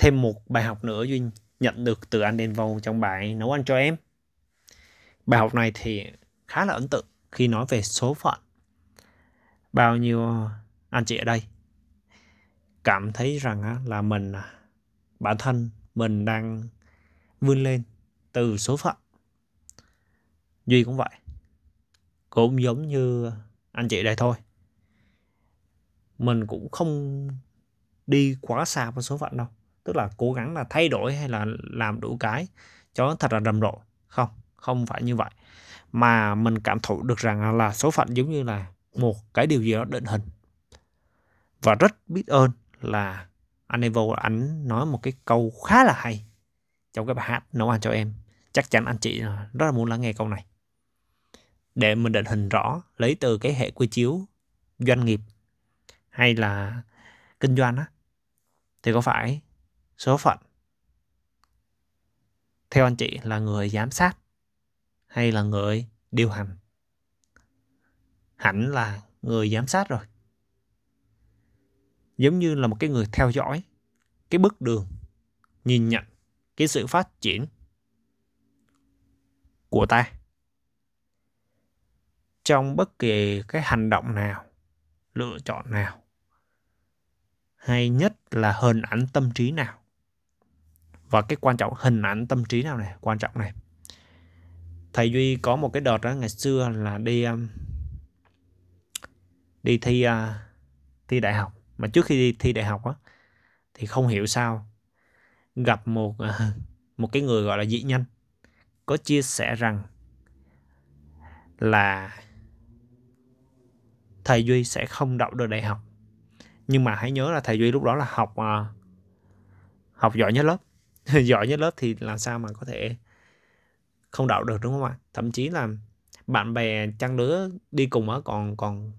thêm một bài học nữa duy nhận được từ anh Denvo trong bài nấu ăn cho em. Bài học này thì khá là ấn tượng khi nói về số phận. Bao nhiêu ờ, anh chị ở đây cảm thấy rằng là mình à, bản thân mình đang vươn lên từ số phận. Duy cũng vậy, cũng giống như anh chị đây thôi. Mình cũng không đi quá xa với số phận đâu tức là cố gắng là thay đổi hay là làm đủ cái cho thật là rầm rộ. Không không phải như vậy. Mà mình cảm thụ được rằng là số phận giống như là một cái điều gì đó định hình. Và rất biết ơn là anh Evo anh nói một cái câu khá là hay trong cái bài hát nấu ăn cho em. Chắc chắn anh chị rất là muốn lắng nghe câu này. Để mình định hình rõ, lấy từ cái hệ quy chiếu doanh nghiệp hay là kinh doanh á, thì có phải số phận. Theo anh chị là người giám sát hay là người điều hành? Hẳn là người giám sát rồi. Giống như là một cái người theo dõi cái bước đường, nhìn nhận cái sự phát triển của ta. Trong bất kỳ cái hành động nào, lựa chọn nào, hay nhất là hình ảnh tâm trí nào và cái quan trọng hình ảnh tâm trí nào này quan trọng này. Thầy duy có một cái đợt đó ngày xưa là đi um, đi thi uh, thi đại học. Mà trước khi đi thi đại học á thì không hiểu sao gặp một uh, một cái người gọi là dị nhân có chia sẻ rằng là thầy duy sẽ không đậu được đại học. Nhưng mà hãy nhớ là thầy duy lúc đó là học uh, học giỏi nhất lớp. giỏi nhất lớp thì làm sao mà có thể không đậu được, đúng không ạ? Thậm chí là bạn bè trang lứa đi cùng á, còn còn,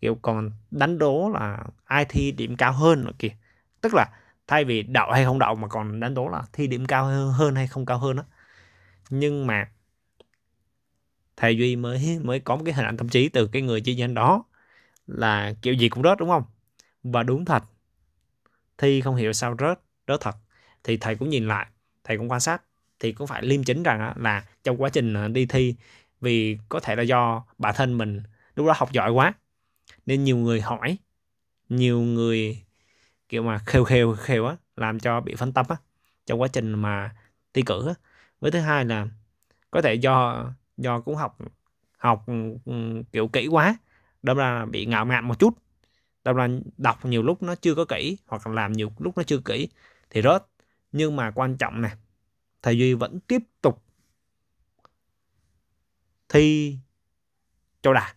kiểu, còn đánh đố là ai thi điểm cao hơn nữa kìa. Tức là thay vì đậu hay không đậu mà còn đánh đố là thi điểm cao hơn hay không cao hơn á. Nhưng mà thầy duy mới mới có một cái hình ảnh tâm trí từ cái người chi nhân đó là kiểu gì cũng rớt, đúng không? Và đúng thật, thi không hiểu sao rớt rớt thật thì thầy cũng nhìn lại, thầy cũng quan sát. Thì cũng phải liêm chính rằng là trong quá trình à, đi thi, vì có thể là do bản thân mình lúc đó học giỏi quá, nên nhiều người hỏi, nhiều người kiểu mà khều khều khều á, làm cho bị phân tâm á, trong quá trình mà thi cử á. Với thứ hai là có thể do do cũng học học ừ, kiểu kỹ quá, đâm ra bị ngạo mạn một chút, đâm ra đọc nhiều lúc nó chưa có kỹ, hoặc làm nhiều lúc nó chưa kỹ, thì rớt nhưng mà quan trọng nè, thầy duy vẫn tiếp tục thi cho đạt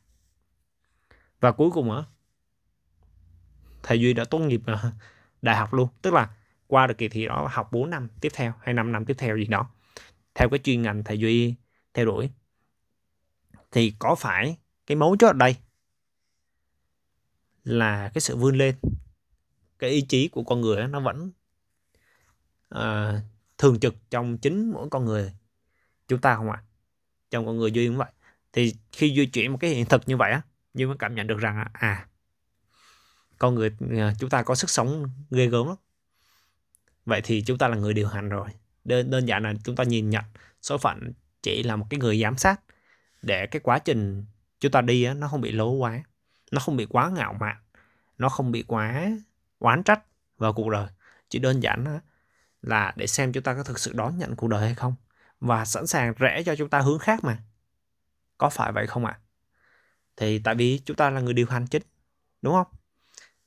và cuối cùng á, thầy duy đã tốt nghiệp ờ, đại học luôn. Tức là qua được kỳ thi đó, học 4 năm tiếp theo hay 5 năm tiếp theo gì đó. Theo cái chuyên ngành thầy duy theo đuổi, thì có phải cái mấu chốt ở đây là cái sự vươn lên? Cái ý chí của con người nó vẫn uh, thường trực trong chính mỗi con người chúng ta không ạ? Trong con người duy cũng vậy. Thì khi di chuyển một cái hiện thực như vậy á duy mới cảm nhận được rằng à con người à, chúng ta có sức sống ghê gớm lắm. Vậy thì chúng ta là người điều hành rồi. Đơn đơn giản là chúng ta nhìn nhận số phận chỉ là một cái người giám sát để cái quá trình chúng ta đi á, nó không bị lố quá nó không bị quá ngạo mạn nó không bị quá oán trách vào cuộc đời. Chỉ đơn giản á, là để xem chúng ta có thực sự đón nhận cuộc đời hay không và sẵn sàng rẽ cho chúng ta hướng khác mà. Có phải vậy không ạ? À? thì tại vì chúng ta là người điều hành chính, đúng không?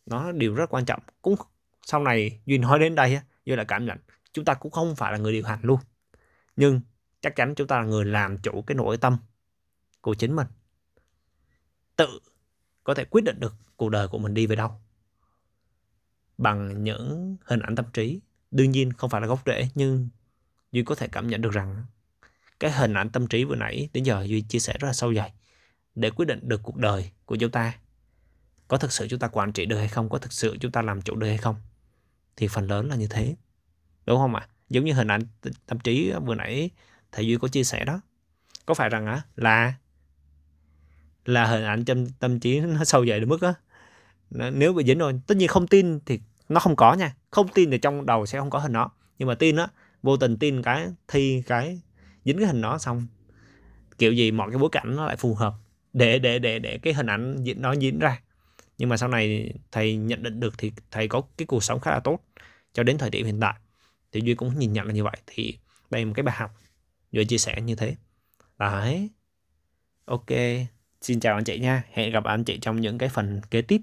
Nó là điều rất quan trọng. Cũng sau này duy nói đến đây duy lại cảm nhận chúng ta cũng không phải là người điều hành luôn. Nhưng chắc chắn chúng ta là người làm chủ cái nội tâm của chính mình. Tự có thể quyết định được cuộc đời của mình đi về đâu. Bằng những hình ảnh tâm trí đương nhiên không phải là gốc rễ, nhưng duy có thể cảm nhận được rằng cái hình ảnh tâm trí vừa nãy đến giờ duy chia sẻ rất là sâu dày để quyết định được cuộc đời của chúng ta. Có thực sự chúng ta quản trị được hay không? Có thực sự chúng ta làm chủ được hay không? Thì phần lớn là như thế. Đúng không ạ? Giống như hình ảnh tâm trí vừa nãy thầy duy có chia sẻ đó. Có phải rằng á, là là hình ảnh tâm tâm trí nó sâu dày đến mức á nếu bị dính rồi, tất nhiên không tin thì nó không có nha. Không tin thì trong đầu sẽ không có hình nó. Nhưng mà tin á, vô tình tin cái, thi cái, dính cái hình nó xong. Kiểu gì mọi cái bối cảnh nó lại phù hợp. Để để để để cái hình ảnh nó diễn ra. Nhưng mà sau này thầy nhận định được thì thầy có cái cuộc sống khá là tốt cho đến thời điểm hiện tại. Thì duy cũng nhìn nhận là như vậy. Thì đây là một cái bài học. Duy chia sẻ như thế. Đấy. Ok. Xin chào anh chị nha. Hẹn gặp anh chị trong những cái phần kế tiếp.